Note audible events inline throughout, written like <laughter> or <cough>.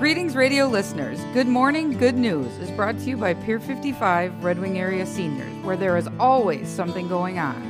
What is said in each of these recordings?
Greetings, radio listeners. Good morning, good news is brought to you by Pier 55 Red Wing Area Seniors, where there is always something going on.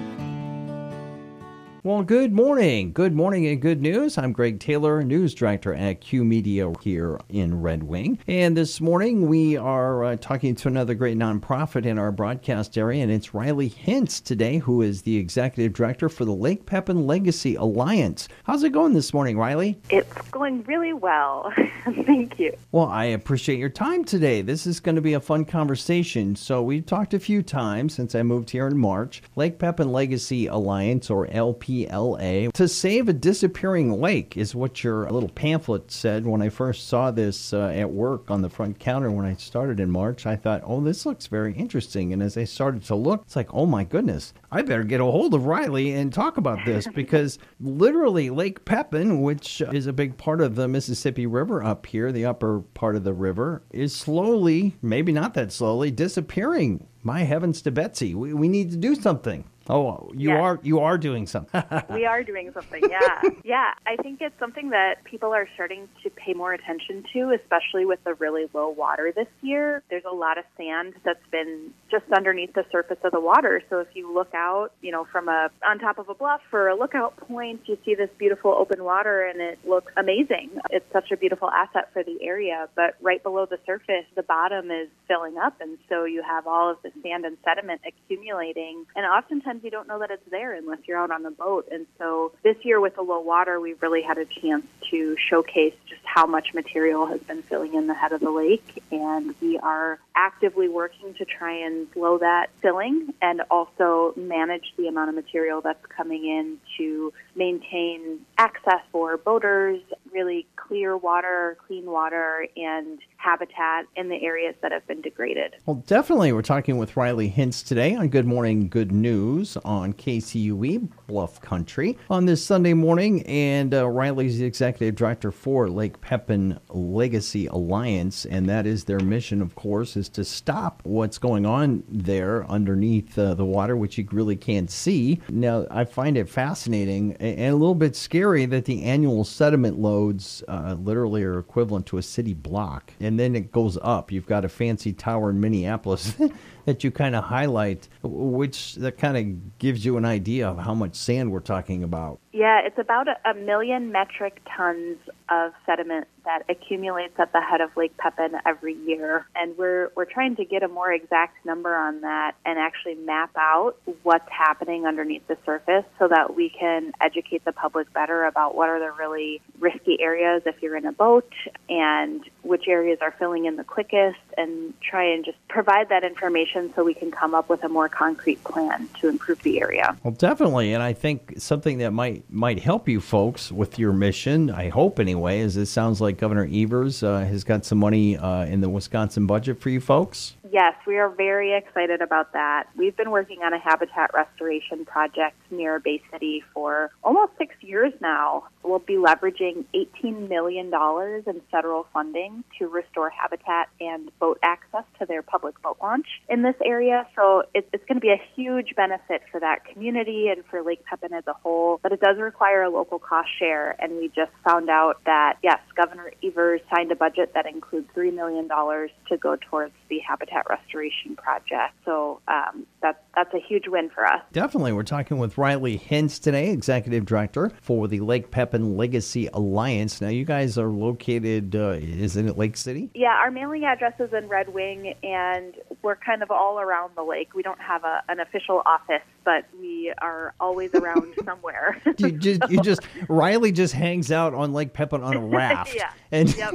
Well, good morning. Good morning and good news. I'm Greg Taylor, news director at Q Media here in Red Wing. And this morning we are uh, talking to another great nonprofit in our broadcast area, and it's Riley Hintz today, who is the executive director for the Lake Pepin Legacy Alliance. How's it going this morning, Riley? It's going really well. <laughs> Thank you. Well, I appreciate your time today. This is going to be a fun conversation. So, we've talked a few times since I moved here in March. Lake Pepin Legacy Alliance, or LP PLA. To save a disappearing lake is what your little pamphlet said when I first saw this uh, at work on the front counter when I started in March. I thought, oh, this looks very interesting. And as I started to look, it's like, oh my goodness, I better get a hold of Riley and talk about this <laughs> because literally Lake Pepin, which is a big part of the Mississippi River up here, the upper part of the river, is slowly, maybe not that slowly, disappearing. My heavens to Betsy, we, we need to do something. Oh, you Yes. are you are doing something. <laughs> we are doing something. Yeah. <laughs> yeah. I think it's something that people are starting to pay more attention to, especially with the really low water this year. There's a lot of sand that's been just underneath the surface of the water. So if you look out, you know, from a on top of a bluff or a lookout point, you see this beautiful open water and it looks amazing. It's such a beautiful asset for the area, but right below the surface, the bottom is filling up and so you have all of the sand and sediment accumulating and oftentimes you don't know that it's there unless you're out on the boat. And so this year with the low water, we've really had a chance to showcase just how much material has been filling in the head of the lake. And we are actively working to try and slow that filling and also manage the amount of material that's coming in to maintain access for boaters, really clear water, clean water, and habitat in the areas that have been degraded. Well, definitely. We're talking with Riley Hintz today on Good Morning Good News on KCUE Bluff Country on this Sunday morning. And uh, Riley's the executive director for Lake Pepin Legacy Alliance. And that is their mission, of course, is to stop what's going on there underneath uh, the water, which you really can't see. Now, I find it fascinating and a little bit scary that the annual sediment loads uh, Uh, literally are equivalent to a city block. And then it goes up. You've got a fancy tower in Minneapolis <laughs> that you kind of highlight, which that kind of gives you an idea of how much sand we're talking about. Yeah, it's about a, a million metric tons of sediment that accumulates at the head of Lake Pepin every year, and we're we're trying to get a more exact number on that and actually map out what's happening underneath the surface so that we can educate the public better about what are the really risky areas if you're in a boat and which areas are filling in the quickest and try and just provide that information so we can come up with a more concrete plan to improve the area. Well, definitely, and I think something that might might help you folks with your mission. I hope anyway, is it sounds like Governor Evers uh, has got some money uh, in the Wisconsin budget for you folks. Yes, we are very excited about that. We've been working on a habitat restoration project near Bay City for almost six years now. We'll be leveraging $18 million in federal funding to restore habitat and boat access to their public boat launch in this area. So it's, it's going to be a huge benefit for that community and for Lake Pepin as a whole. But it does require a local cost share. And we just found out that, yes, Governor Evers signed a budget that includes $3 million to go towards the habitat restoration project. So um, that's that's a huge win for us. Definitely. We're talking with Riley Hintz today, Executive Director for the Lake Pepin Legacy Alliance. Now, you guys are located, uh, is it at Lake City? Yeah, our mailing address is in Red Wing, and we're kind of all around the lake. We don't have a, an official office, but we are always around <laughs> somewhere. You just, you <laughs> just, Riley just hangs out on Lake Pepin on a <laughs> raft. Yeah. And, Yep.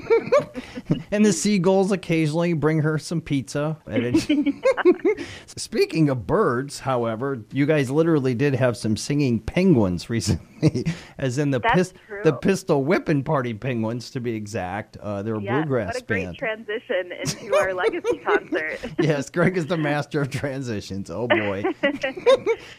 and the seagulls occasionally bring her some pizza. Speaking of birds, however, you guys literally did have some singing penguins recently, <laughs> as in the pis- true. the pistol whipping party penguins to be exact. Uh, they're a yeah, bluegrass what a great transition into our legacy <laughs> concert. <laughs> yes, Greg is the master of transitions. Oh boy.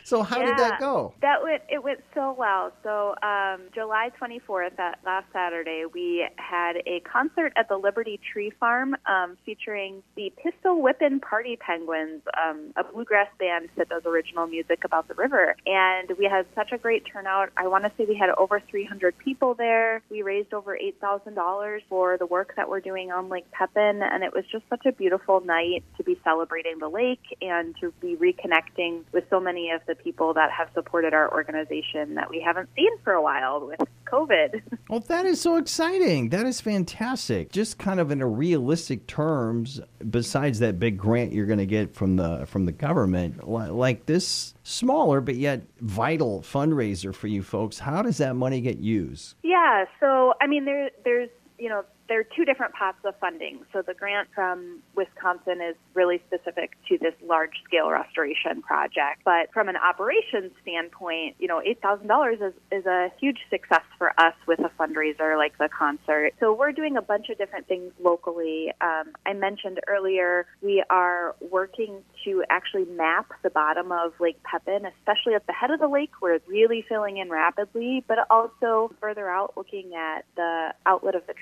so how did that go? That went it went so well. So um, July 24th, that last Saturday, we had a concert at the Liberty Tree Farm um, featuring the Pistol Whippin' Party Penguins, um, a bluegrass band that does original music about the river. And we had such a great turnout. I want to say we had over 300 people there. We raised over $8,000 for the work that we're doing on Lake Pepin, and it was just such a beautiful night to be celebrating the lake and to be reconnecting with so many of the people that have supported our organization that we haven't seen for a while with COVID. <laughs> Well, that is so exciting. That is fantastic. Just kind of in a realistic terms, besides that big grant you're going to get from the from the government, like this smaller but yet vital fundraiser for you folks, how does that money get used? Yeah, so I mean there there's you know there are two different pots of funding. So the grant from Wisconsin is really specific to this large scale restoration project. But from an operations standpoint, you know, $8,000 is, is a huge success for us with a fundraiser like the concert. So we're doing a bunch of different things locally. Um, I mentioned earlier we are working to actually map the bottom of Lake Pepin, especially at the head of the lake where it's really filling in rapidly, but also further out looking at the outlet of the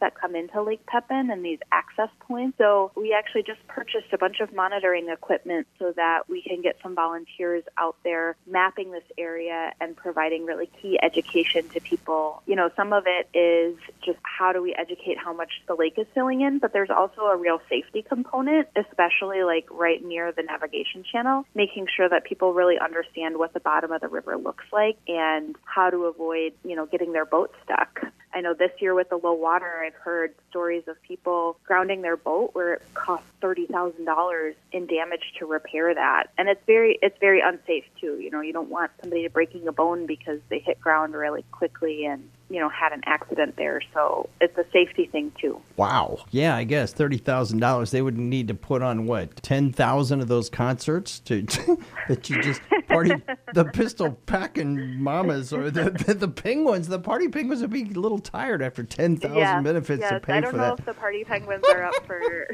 that come into Lake Pepin and these access points. So we actually just purchased a bunch of monitoring equipment so that we can get some volunteers out there mapping this area and providing really key education to people. You know, some of it is just how do we educate how much the lake is filling in, but there's also a real safety component, especially like right near the navigation channel, making sure that people really understand what the bottom of the river looks like and how to avoid, you know, getting their boat stuck. I know this year with the low water, I've heard stories of people grounding their boat where it costs thirty thousand dollars in damage to repair that, and it's very it's very unsafe too. You know, you don't want somebody breaking a bone because they hit ground really quickly and you know had an accident there. So it's a safety thing too. Wow. Yeah, I guess thirty thousand dollars. They would need to put on what ten thousand of those concerts to, to <laughs> that you just party <laughs> the pistol packing mamas or the, the, the penguins. The party penguins would be a little tired after ten thousand yes, benefits yes. to pay I don't know that. if the party penguins are up for <laughs>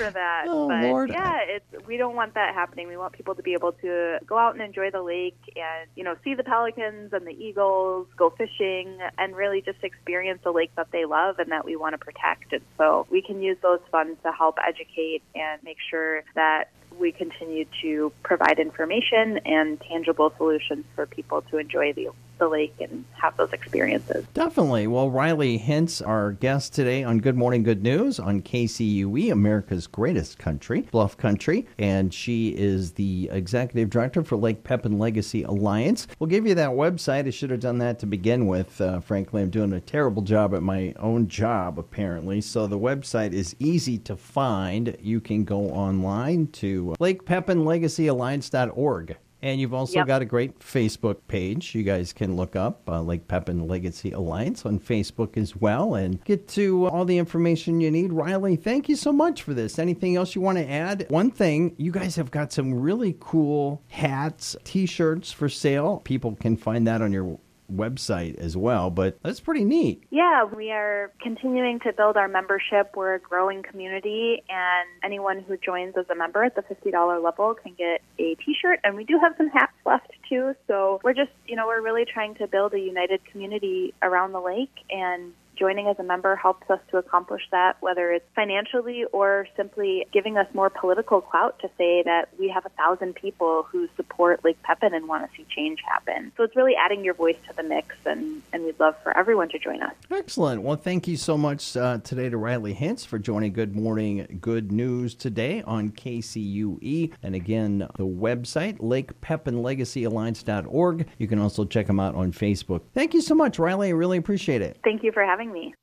for that. Oh but Lord. yeah, it's we don't want that happening. We want people to be able to go out and enjoy the lake and you know see the pelicans and the eagles, go fishing, and really just experience the lake that they love and that we want to protect. And so we can use those funds to help educate and make sure that we continue to provide information and tangible solutions for people to enjoy the the lake and have those experiences. Definitely. Well, Riley Hintz, our guest today on Good Morning Good News on KCUE, America's greatest country, Bluff Country, and she is the executive director for Lake Pepin Legacy Alliance. We'll give you that website. I should have done that to begin with. Uh, frankly, I'm doing a terrible job at my own job, apparently. So the website is easy to find. You can go online to lakepepinlegacyalliance.org. And you've also yep. got a great Facebook page. You guys can look up uh, Lake Pepin Legacy Alliance on Facebook as well and get to all the information you need. Riley, thank you so much for this. Anything else you want to add? One thing, you guys have got some really cool hats, t shirts for sale. People can find that on your website as well, but that's pretty neat. Yeah, we are continuing to build our membership. We're a growing community, and anyone who joins as a member at the $50 level can get a t shirt. And we do have some hats left too. So we're just, you know, we're really trying to build a united community around the lake and joining as a member helps us to accomplish that, whether it's financially or simply giving us more political clout to say that we have a thousand people who support Lake Pepin and want to see change happen. So it's really adding your voice to the mix, and, and we'd love for everyone to join us. Excellent. Well, thank you so much uh, today to Riley Hintz for joining Good Morning Good News today on KCUE. And again, the website, lakepepinlegacyalliance.org. You can also check them out on Facebook. Thank you so much, Riley. I really appreciate it. Thank you for having me.